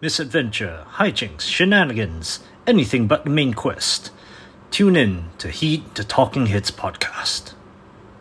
misadventure, hijinks, shenanigans, anything but the main quest. Tune in to Heat the Talking Hits podcast.